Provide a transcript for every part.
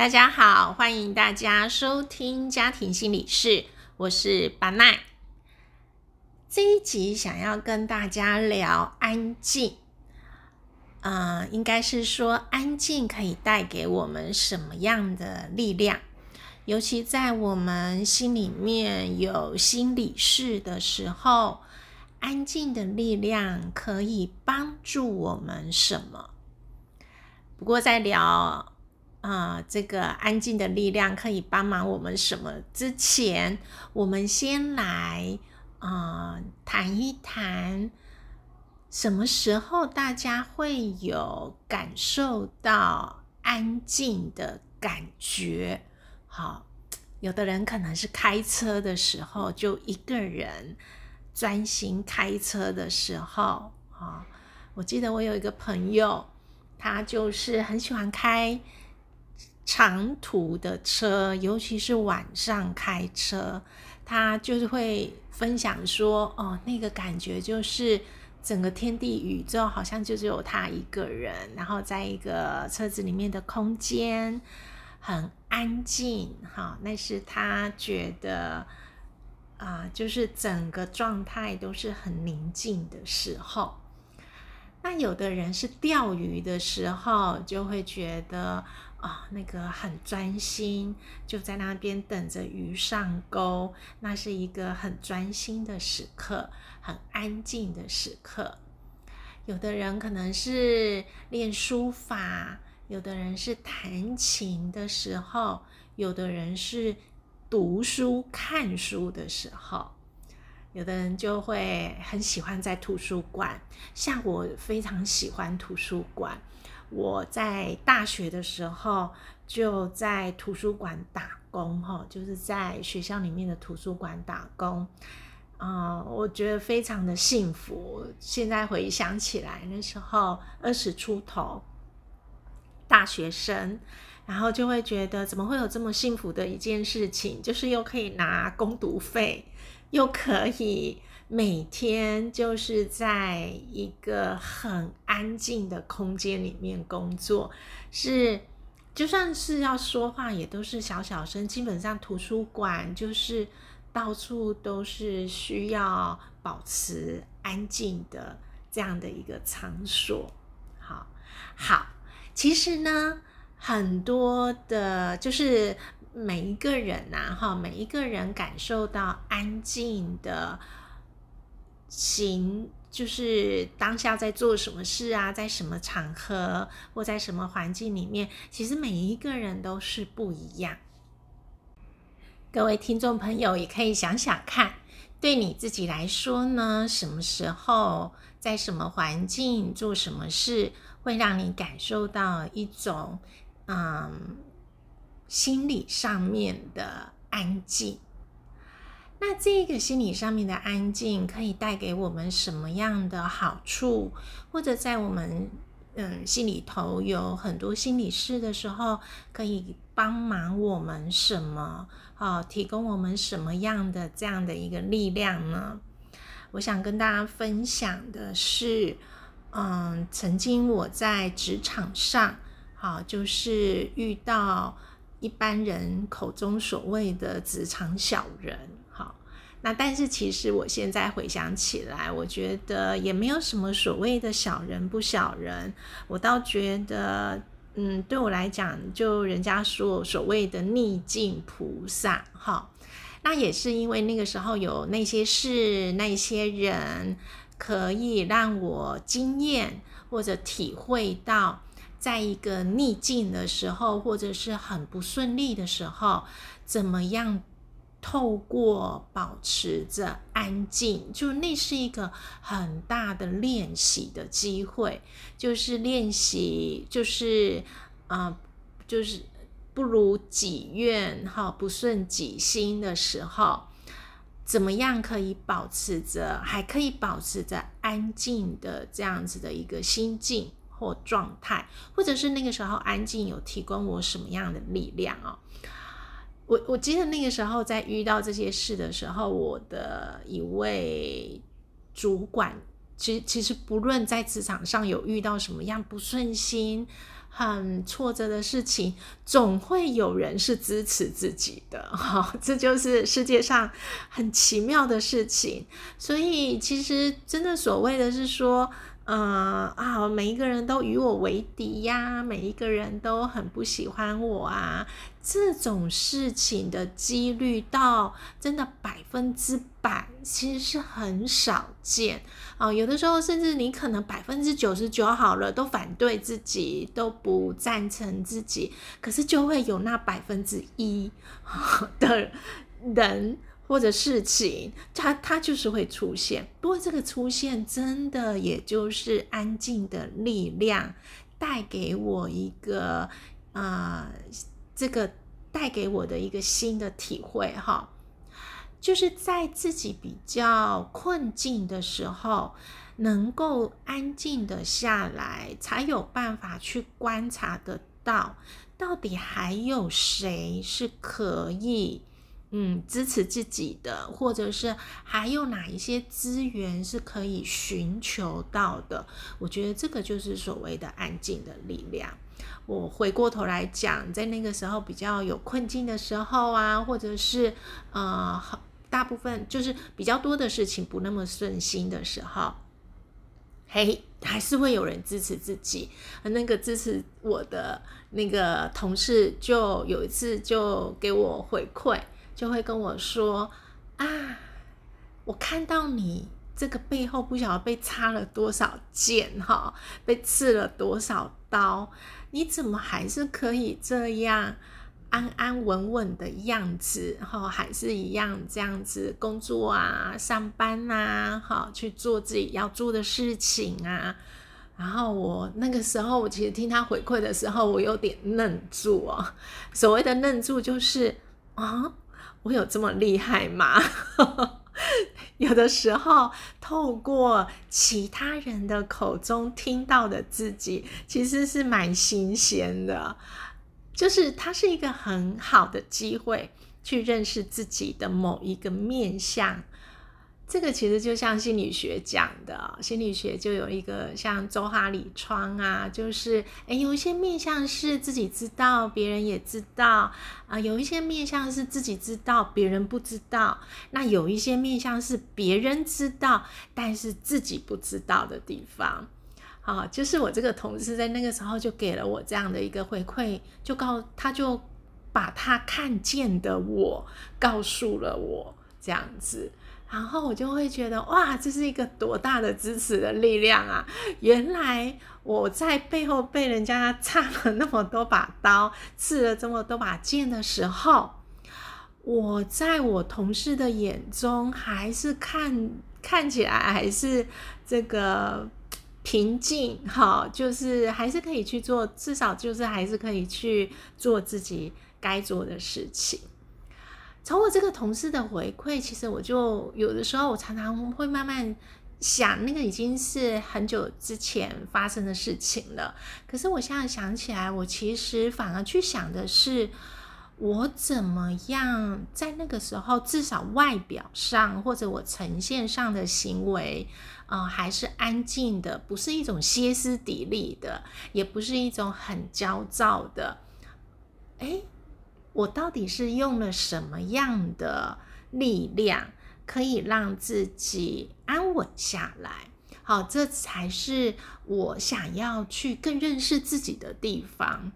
大家好，欢迎大家收听家庭心理室，我是巴奈。这一集想要跟大家聊安静，嗯，应该是说安静可以带给我们什么样的力量？尤其在我们心里面有心理事的时候，安静的力量可以帮助我们什么？不过在聊啊，这个安静的力量可以帮忙我们什么之前，我们先来。啊，谈一谈什么时候大家会有感受到安静的感觉？好，有的人可能是开车的时候，就一个人专心开车的时候。啊，我记得我有一个朋友，他就是很喜欢开长途的车，尤其是晚上开车。他就是会分享说，哦，那个感觉就是整个天地宇宙好像就只有他一个人，然后在一个车子里面的空间很安静，哈，那是他觉得啊，就是整个状态都是很宁静的时候。那有的人是钓鱼的时候，就会觉得啊，那个很专心，就在那边等着鱼上钩，那是一个很专心的时刻，很安静的时刻。有的人可能是练书法，有的人是弹琴的时候，有的人是读书看书的时候。有的人就会很喜欢在图书馆，像我非常喜欢图书馆。我在大学的时候就在图书馆打工，哈，就是在学校里面的图书馆打工。啊，我觉得非常的幸福。现在回想起来，那时候二十出头，大学生，然后就会觉得怎么会有这么幸福的一件事情，就是又可以拿攻读费。又可以每天就是在一个很安静的空间里面工作，是就算是要说话也都是小小声。基本上图书馆就是到处都是需要保持安静的这样的一个场所。好，好，其实呢，很多的，就是。每一个人呐，哈，每一个人感受到安静的行，就是当下在做什么事啊，在什么场合或在什么环境里面，其实每一个人都是不一样。各位听众朋友也可以想想看，对你自己来说呢，什么时候在什么环境做什么事，会让你感受到一种嗯。心理上面的安静，那这个心理上面的安静可以带给我们什么样的好处？或者在我们嗯心里头有很多心理事的时候，可以帮忙我们什么？哦，提供我们什么样的这样的一个力量呢？我想跟大家分享的是，嗯，曾经我在职场上，好，就是遇到。一般人口中所谓的职场小人，好，那但是其实我现在回想起来，我觉得也没有什么所谓的小人不小人，我倒觉得，嗯，对我来讲，就人家说所谓的逆境菩萨，哈，那也是因为那个时候有那些事、那些人，可以让我经验或者体会到。在一个逆境的时候，或者是很不顺利的时候，怎么样透过保持着安静，就那是一个很大的练习的机会，就是练习，就是啊，就是不如己愿哈，不顺己心的时候，怎么样可以保持着，还可以保持着安静的这样子的一个心境。或状态，或者是那个时候安静有提供我什么样的力量哦？我我记得那个时候在遇到这些事的时候，我的一位主管，其实其实不论在职场上有遇到什么样不顺心，很挫折的事情，总会有人是支持自己的，哈，这就是世界上很奇妙的事情。所以，其实真的所谓的是说。嗯啊，每一个人都与我为敌呀，每一个人都很不喜欢我啊，这种事情的几率到真的百分之百，其实是很少见啊。有的时候甚至你可能百分之九十九好了，都反对自己，都不赞成自己，可是就会有那百分之一 的人。或者事情，它它就是会出现。不过这个出现，真的也就是安静的力量带给我一个啊，这个带给我的一个新的体会哈，就是在自己比较困境的时候，能够安静的下来，才有办法去观察得到，到底还有谁是可以。嗯，支持自己的，或者是还有哪一些资源是可以寻求到的？我觉得这个就是所谓的安静的力量。我回过头来讲，在那个时候比较有困境的时候啊，或者是呃，大部分就是比较多的事情不那么顺心的时候，嘿，还是会有人支持自己。那个支持我的那个同事，就有一次就给我回馈。就会跟我说啊，我看到你这个背后不晓得被插了多少剑哈，被刺了多少刀，你怎么还是可以这样安安稳稳的样子哈，还是一样这样子工作啊、上班呐，哈，去做自己要做的事情啊。然后我那个时候，我其实听他回馈的时候，我有点愣住哦。所谓的愣住，就是啊。我有这么厉害吗？有的时候，透过其他人的口中听到的自己，其实是蛮新鲜的，就是它是一个很好的机会，去认识自己的某一个面相。这个其实就像心理学讲的，心理学就有一个像周哈里窗啊，就是诶有一些面相是自己知道，别人也知道啊，有一些面相是自己知道，别人不知道，那有一些面相是别人知道，但是自己不知道的地方。啊，就是我这个同事在那个时候就给了我这样的一个回馈，就告他就把他看见的我告诉了我，这样子。然后我就会觉得，哇，这是一个多大的支持的力量啊！原来我在背后被人家插了那么多把刀，刺了这么多把剑的时候，我在我同事的眼中还是看看起来还是这个平静，哈，就是还是可以去做，至少就是还是可以去做自己该做的事情。从我这个同事的回馈，其实我就有的时候，我常常会慢慢想，那个已经是很久之前发生的事情了。可是我现在想起来，我其实反而去想的是，我怎么样在那个时候，至少外表上或者我呈现上的行为，啊，还是安静的，不是一种歇斯底里的，也不是一种很焦躁的，哎。我到底是用了什么样的力量，可以让自己安稳下来？好，这才是我想要去更认识自己的地方。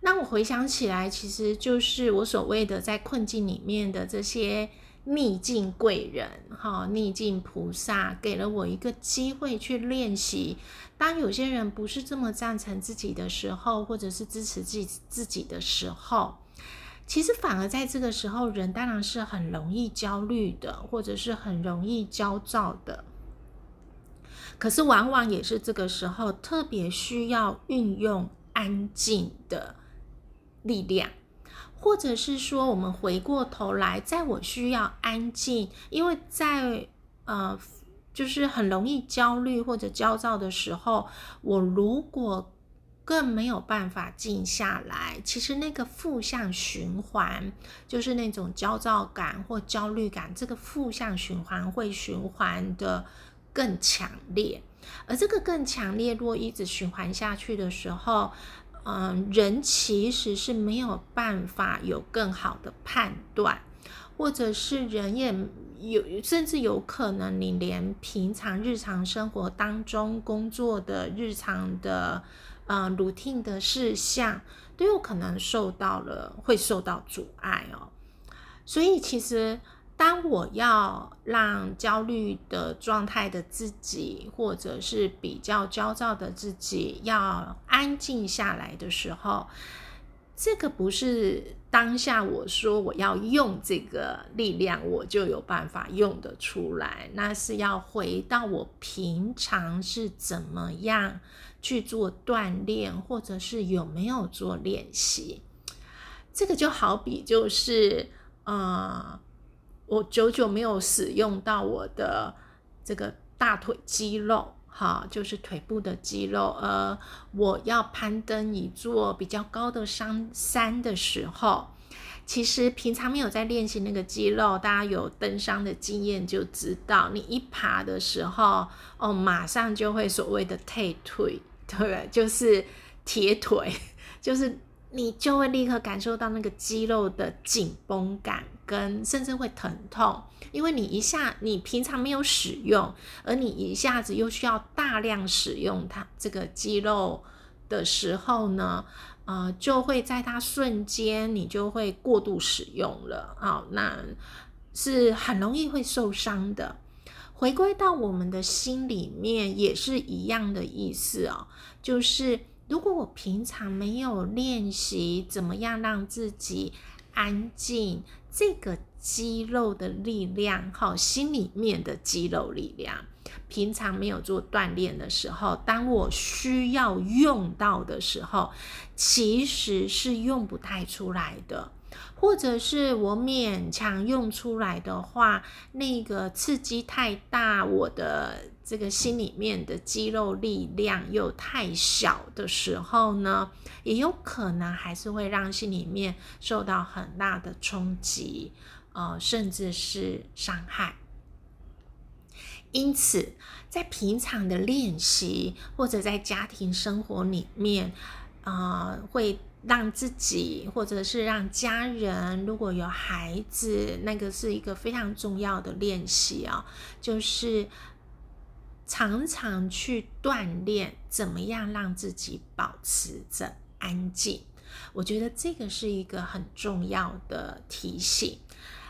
那我回想起来，其实就是我所谓的在困境里面的这些逆境贵人，哈，逆境菩萨，给了我一个机会去练习。当有些人不是这么赞成自己的时候，或者是支持自己自己的时候。其实反而在这个时候，人当然是很容易焦虑的，或者是很容易焦躁的。可是往往也是这个时候，特别需要运用安静的力量，或者是说，我们回过头来，在我需要安静，因为在呃，就是很容易焦虑或者焦躁的时候，我如果更没有办法静下来。其实那个负向循环，就是那种焦躁感或焦虑感，这个负向循环会循环的更强烈。而这个更强烈，若一直循环下去的时候，嗯，人其实是没有办法有更好的判断，或者是人也有，甚至有可能你连平常日常生活当中工作的日常的，嗯，routine 的事项都有可能受到了，会受到阻碍哦。所以其实。当我要让焦虑的状态的自己，或者是比较焦躁的自己，要安静下来的时候，这个不是当下我说我要用这个力量，我就有办法用得出来。那是要回到我平常是怎么样去做锻炼，或者是有没有做练习。这个就好比就是呃。我久久没有使用到我的这个大腿肌肉，哈，就是腿部的肌肉。而我要攀登一座比较高的山山的时候，其实平常没有在练习那个肌肉，大家有登山的经验就知道，你一爬的时候，哦，马上就会所谓的退腿，对不对？就是铁腿，就是你就会立刻感受到那个肌肉的紧绷感。跟甚至会疼痛，因为你一下你平常没有使用，而你一下子又需要大量使用它这个肌肉的时候呢，呃，就会在它瞬间你就会过度使用了啊，那是很容易会受伤的。回归到我们的心里面也是一样的意思哦，就是如果我平常没有练习怎么样让自己安静。这个肌肉的力量，哈，心里面的肌肉力量，平常没有做锻炼的时候，当我需要用到的时候，其实是用不太出来的，或者是我勉强用出来的话，那个刺激太大，我的。这个心里面的肌肉力量又太小的时候呢，也有可能还是会让心里面受到很大的冲击，呃，甚至是伤害。因此，在平常的练习或者在家庭生活里面，啊，会让自己或者是让家人，如果有孩子，那个是一个非常重要的练习啊，就是。常常去锻炼，怎么样让自己保持着安静？我觉得这个是一个很重要的提醒。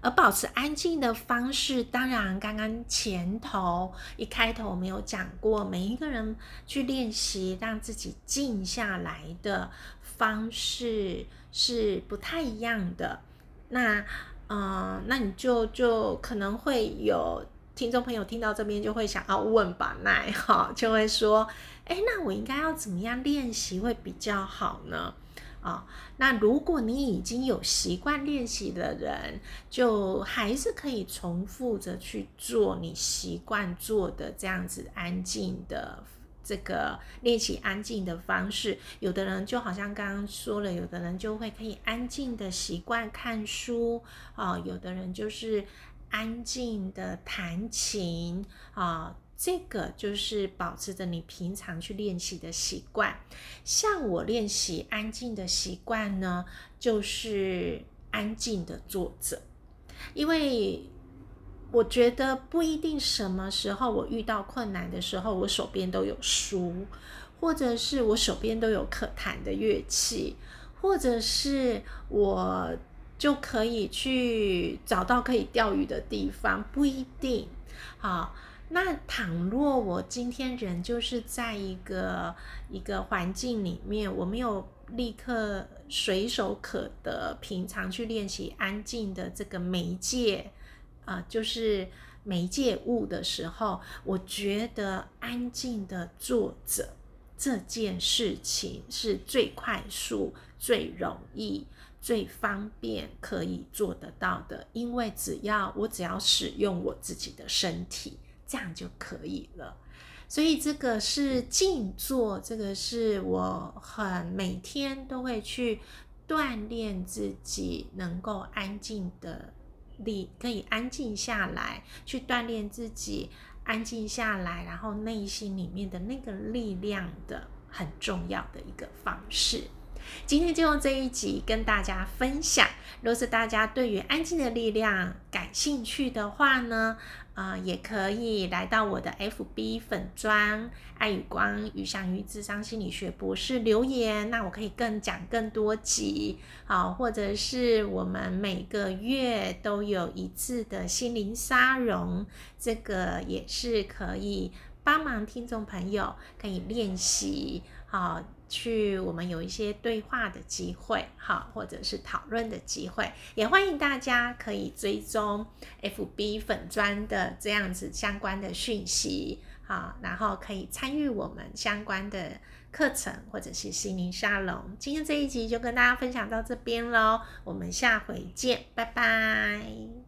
而保持安静的方式，当然刚刚前头一开头我们有讲过，每一个人去练习让自己静下来的方式是不太一样的。那，嗯，那你就就可能会有。听众朋友听到这边就会想要问吧，奈哈就会说，哎，那我应该要怎么样练习会比较好呢？啊，那如果你已经有习惯练习的人，就还是可以重复着去做你习惯做的这样子安静的这个练习安静的方式。有的人就好像刚刚说了，有的人就会可以安静的习惯看书啊，有的人就是。安静的弹琴啊，这个就是保持着你平常去练习的习惯。像我练习安静的习惯呢，就是安静的坐着，因为我觉得不一定什么时候我遇到困难的时候，我手边都有书，或者是我手边都有可弹的乐器，或者是我。就可以去找到可以钓鱼的地方，不一定。好，那倘若我今天人就是在一个一个环境里面，我没有立刻随手可得，平常去练习安静的这个媒介啊，就是媒介物的时候，我觉得安静的坐着这件事情是最快速、最容易。最方便可以做得到的，因为只要我只要使用我自己的身体，这样就可以了。所以这个是静坐，这个是我很每天都会去锻炼自己能够安静的力，可以安静下来，去锻炼自己安静下来，然后内心里面的那个力量的很重要的一个方式。今天就用这一集跟大家分享。若是大家对于安静的力量感兴趣的话呢，啊，也可以来到我的 FB 粉砖爱与光与祥与智商心理学博士留言，那我可以更讲更多集，好，或者是我们每个月都有一次的心灵沙龙，这个也是可以帮忙听众朋友可以练习，好。去，我们有一些对话的机会，好，或者是讨论的机会，也欢迎大家可以追踪 FB 粉砖的这样子相关的讯息，好，然后可以参与我们相关的课程或者是心灵沙龙。今天这一集就跟大家分享到这边喽，我们下回见，拜拜。